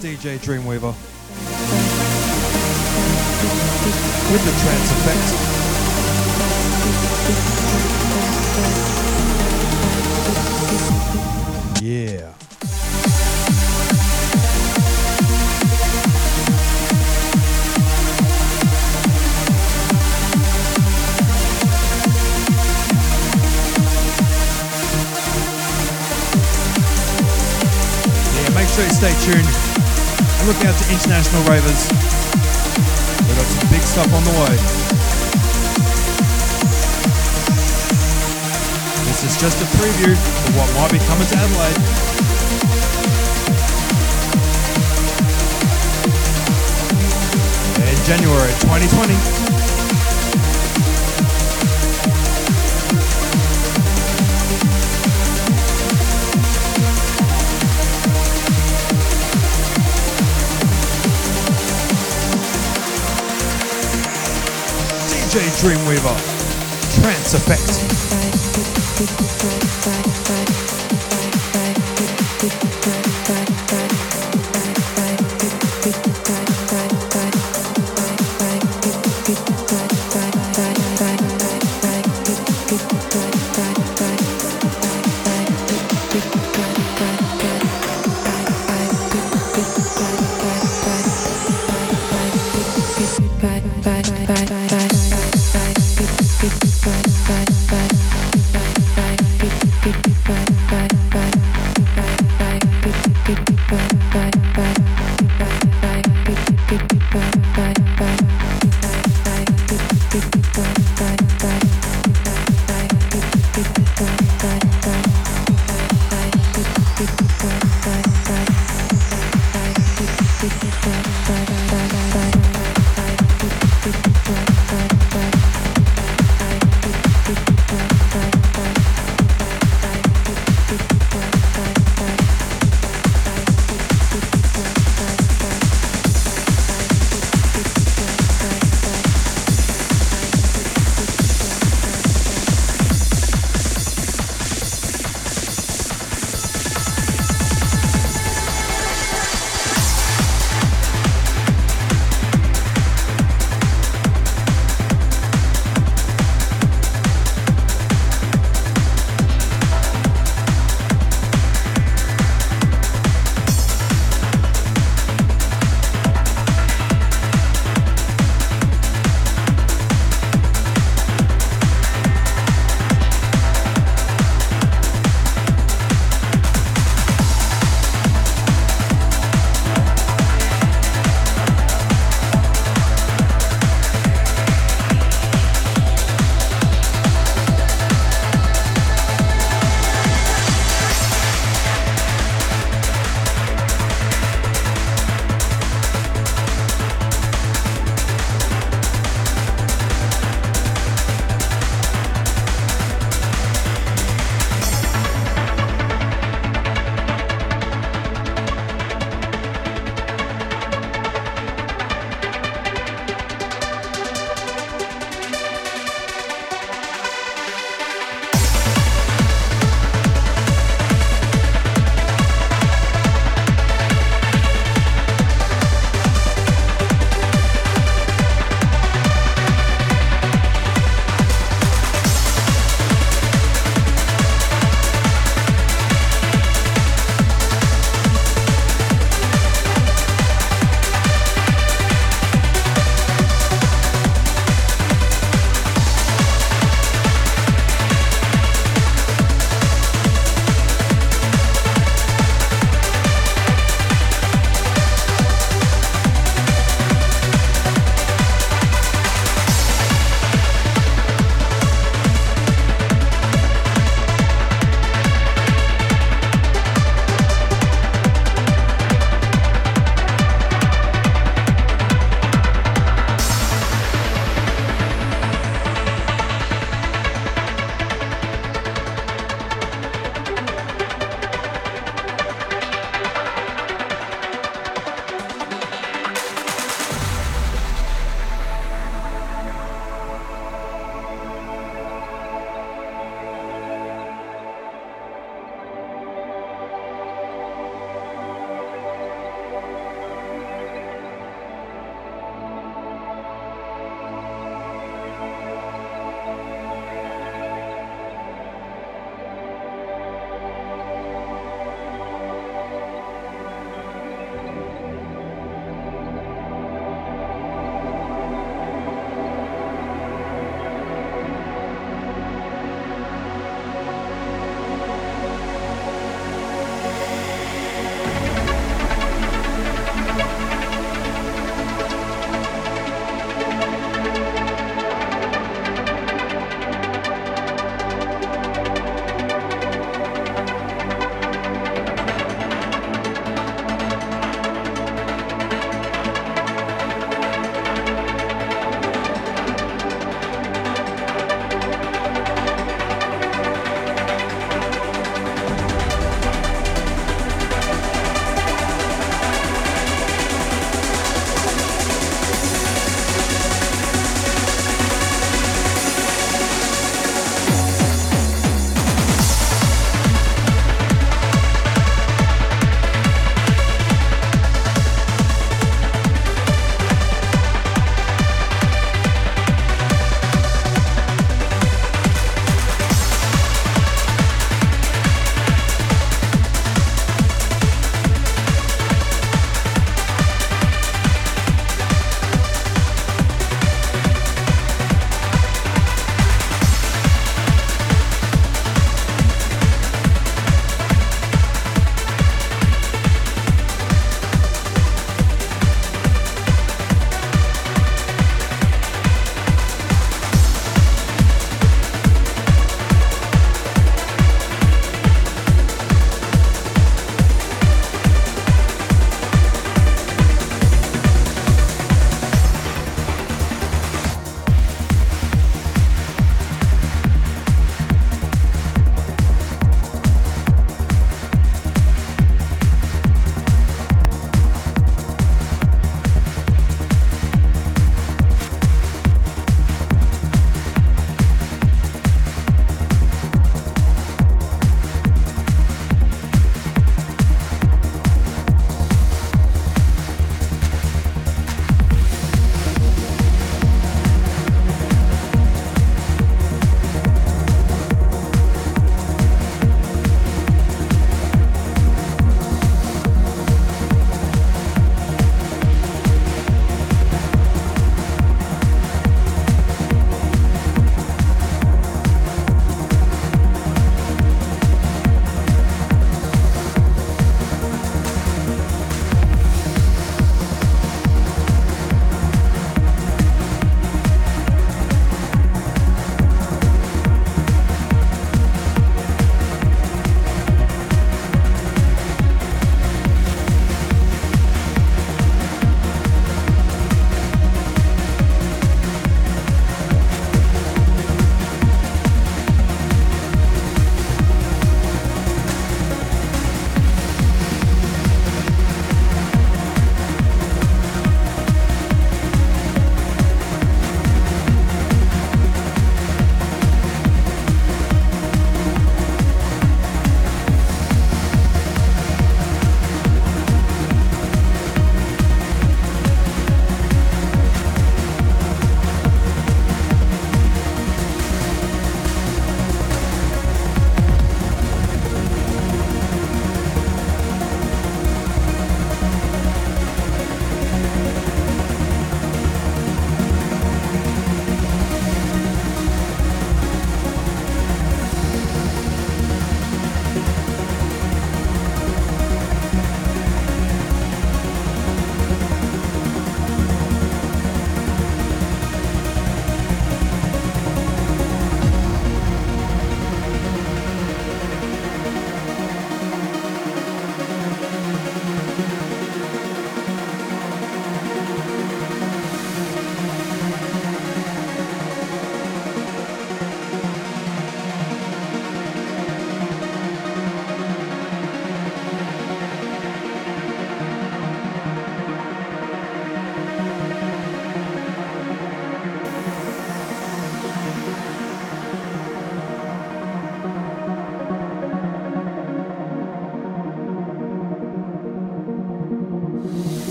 DJ Dreamweaver with the trance effect. Yeah. Yeah, make sure you stay tuned and looking out to international ravers. We've got some big stuff on the way. This is just a preview of what might be coming to Adelaide. In January 2020. DJ Dreamweaver. Trance Effect.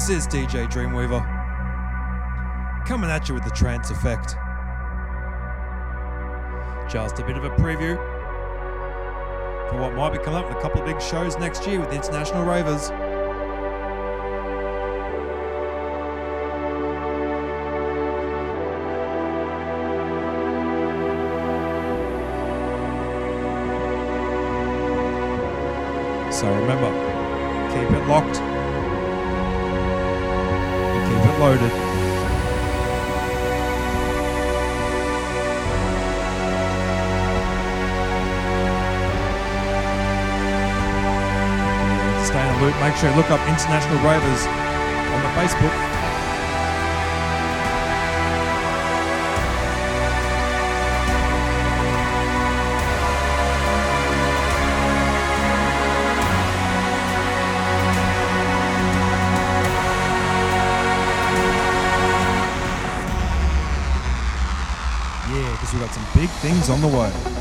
This is DJ Dreamweaver coming at you with the trance effect. Just a bit of a preview for what might be coming up with a couple of big shows next year with the International Ravers. So remember, keep it locked loaded. Stay the loop. Make sure you look up International Ravers on the Facebook. Big things on the way.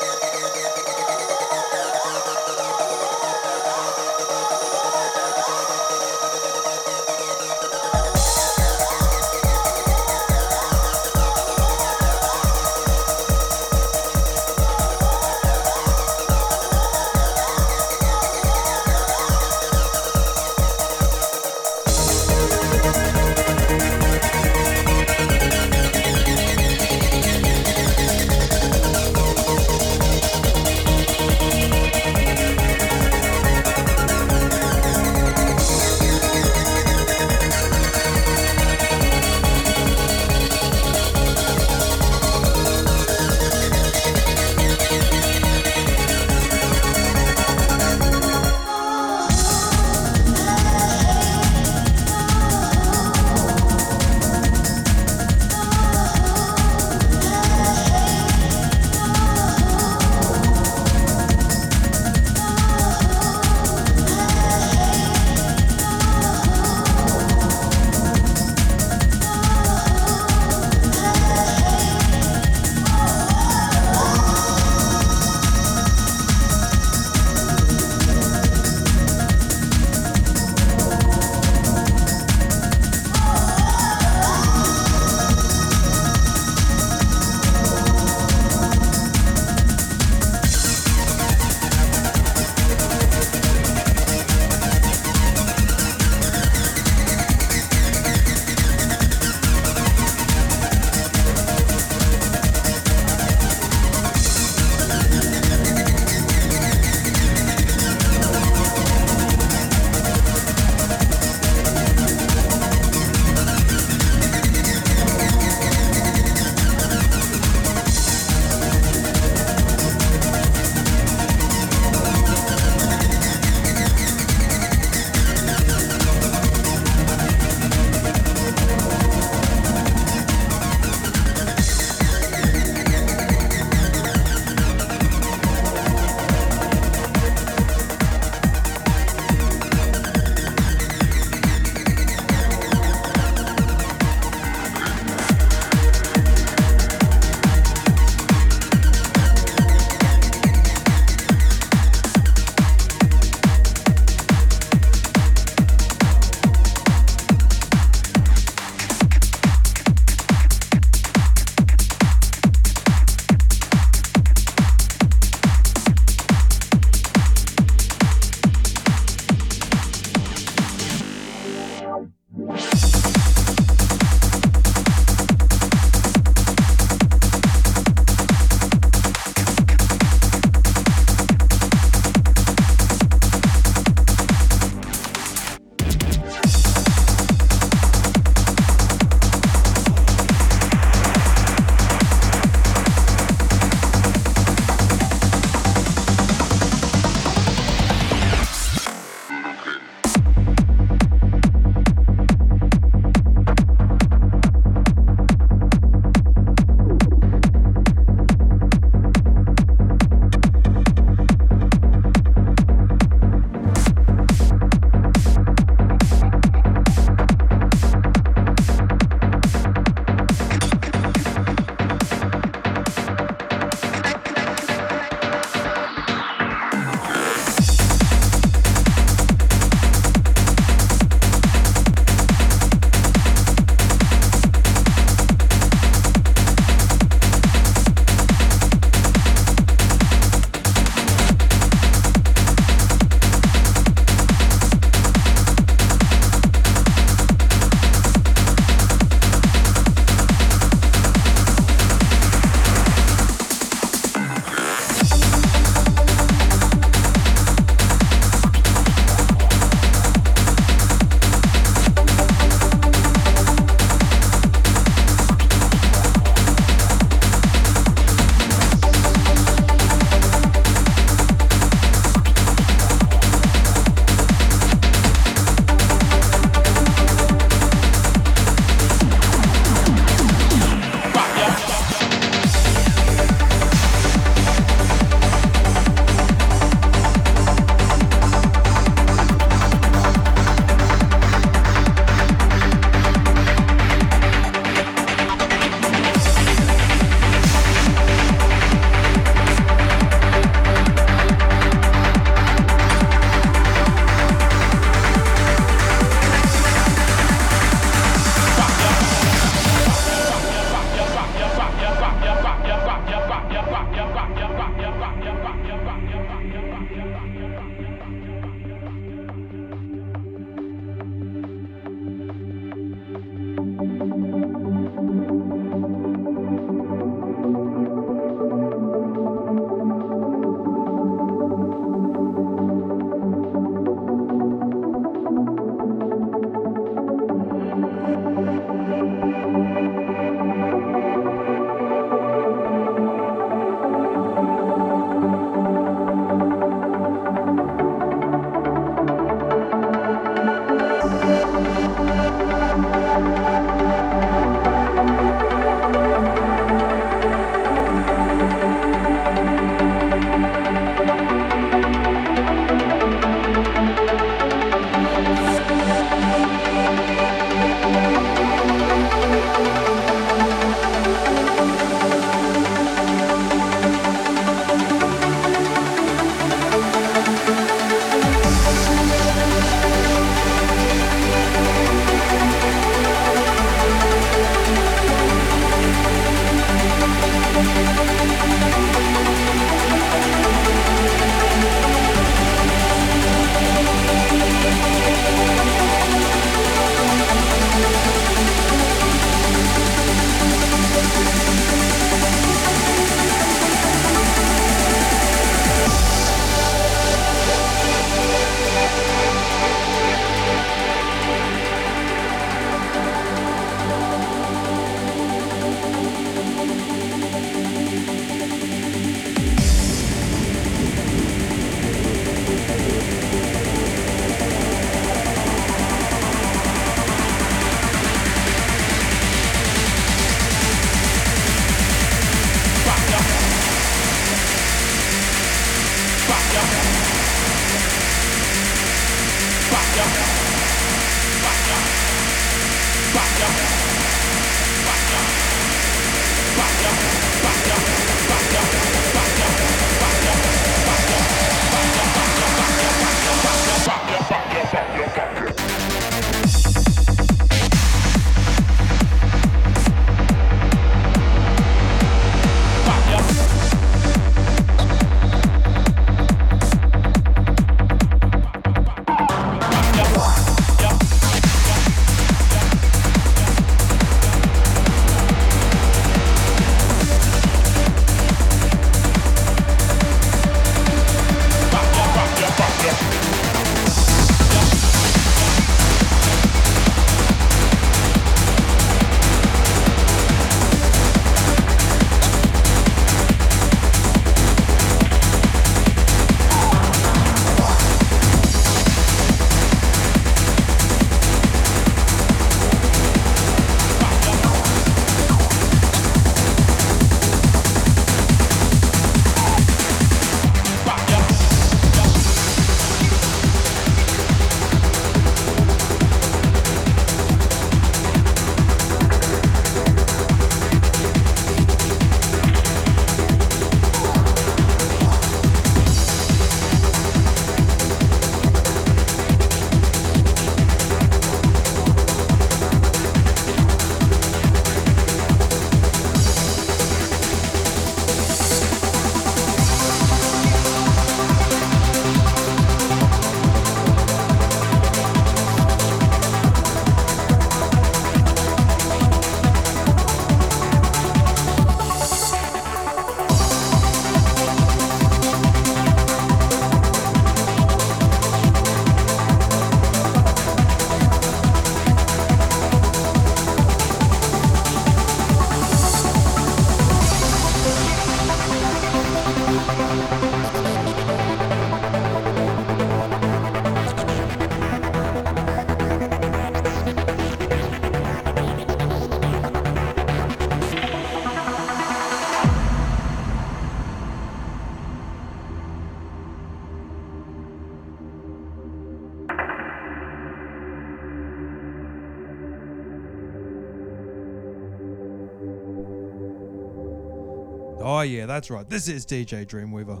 That's right. This is DJ Dreamweaver.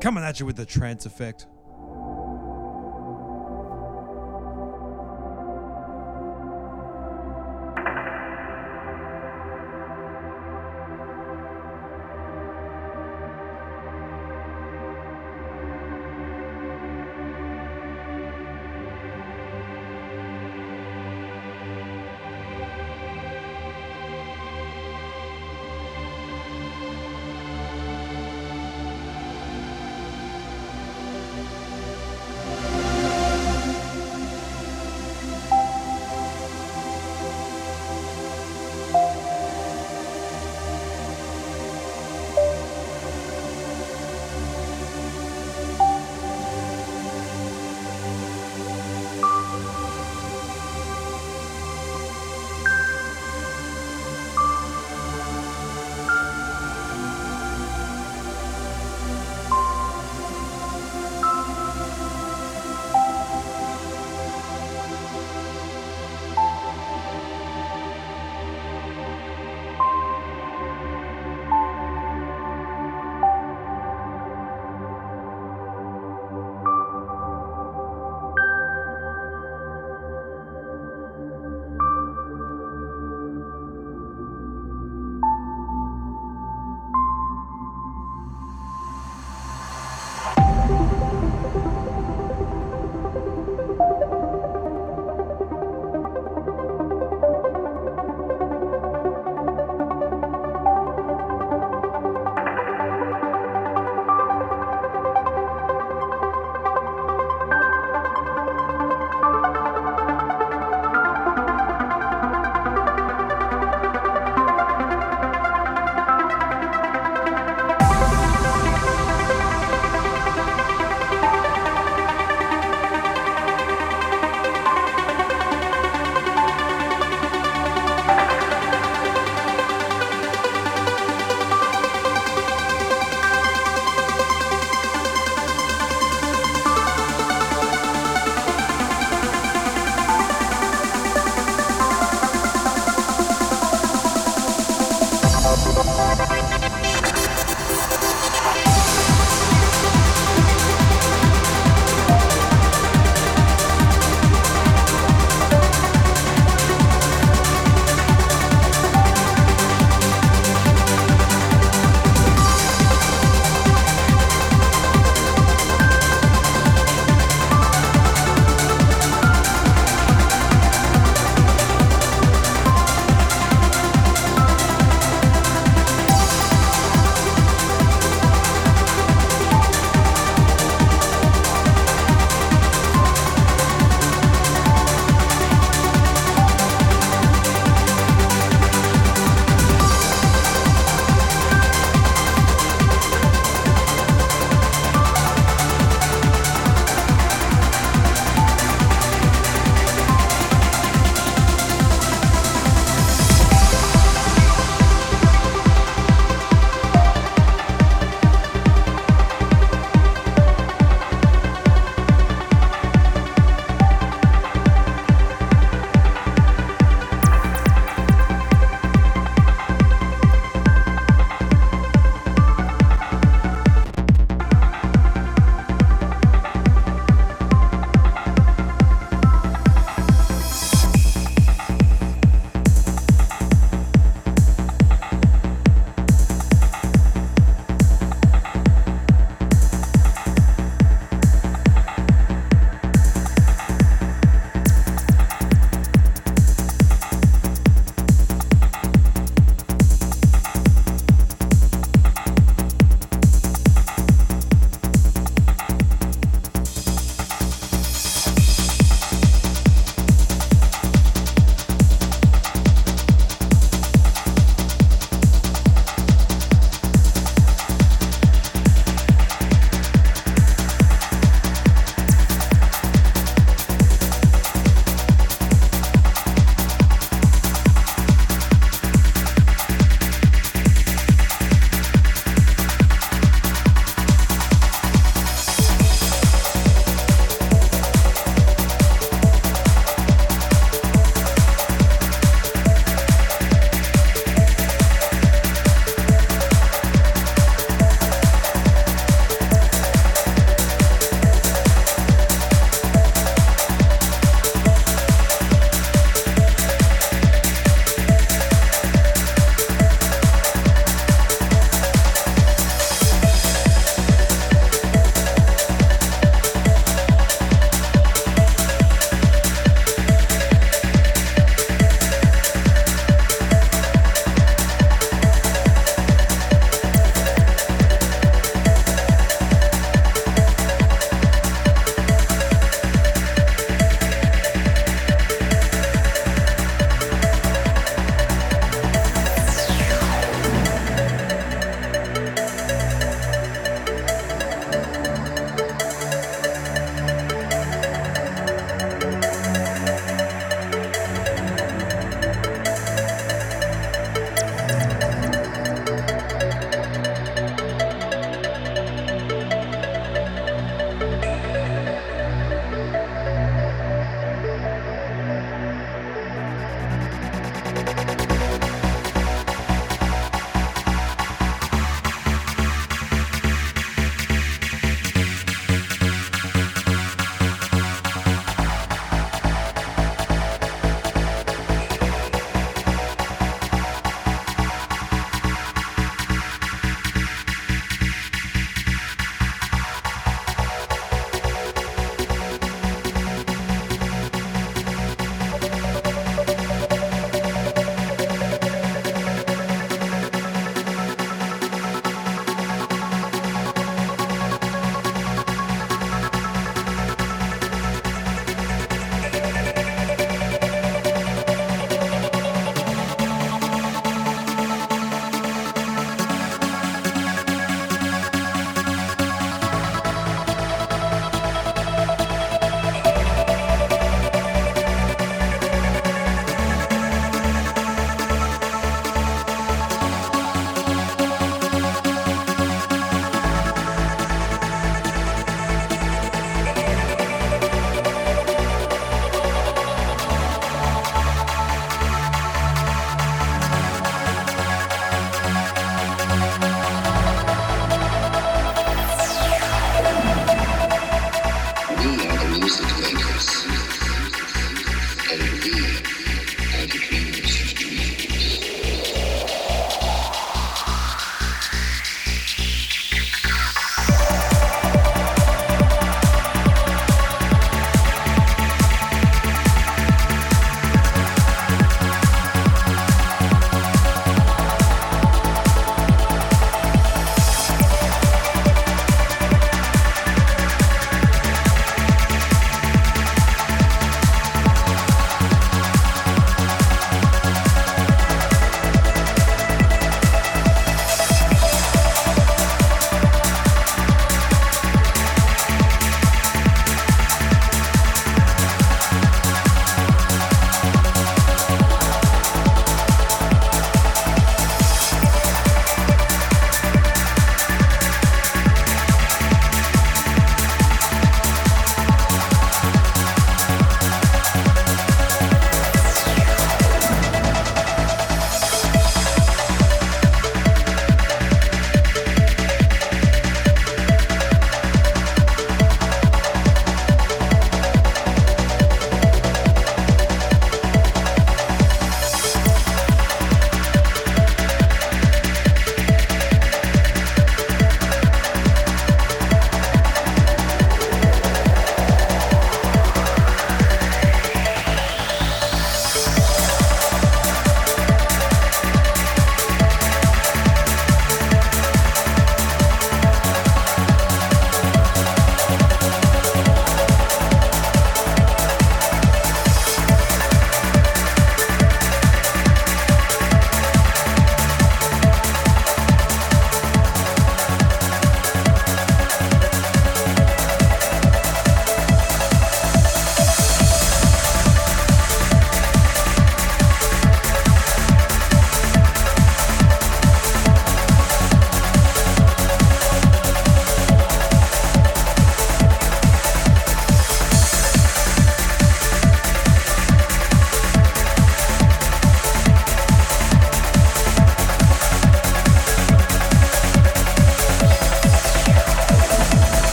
Coming at you with the trance effect.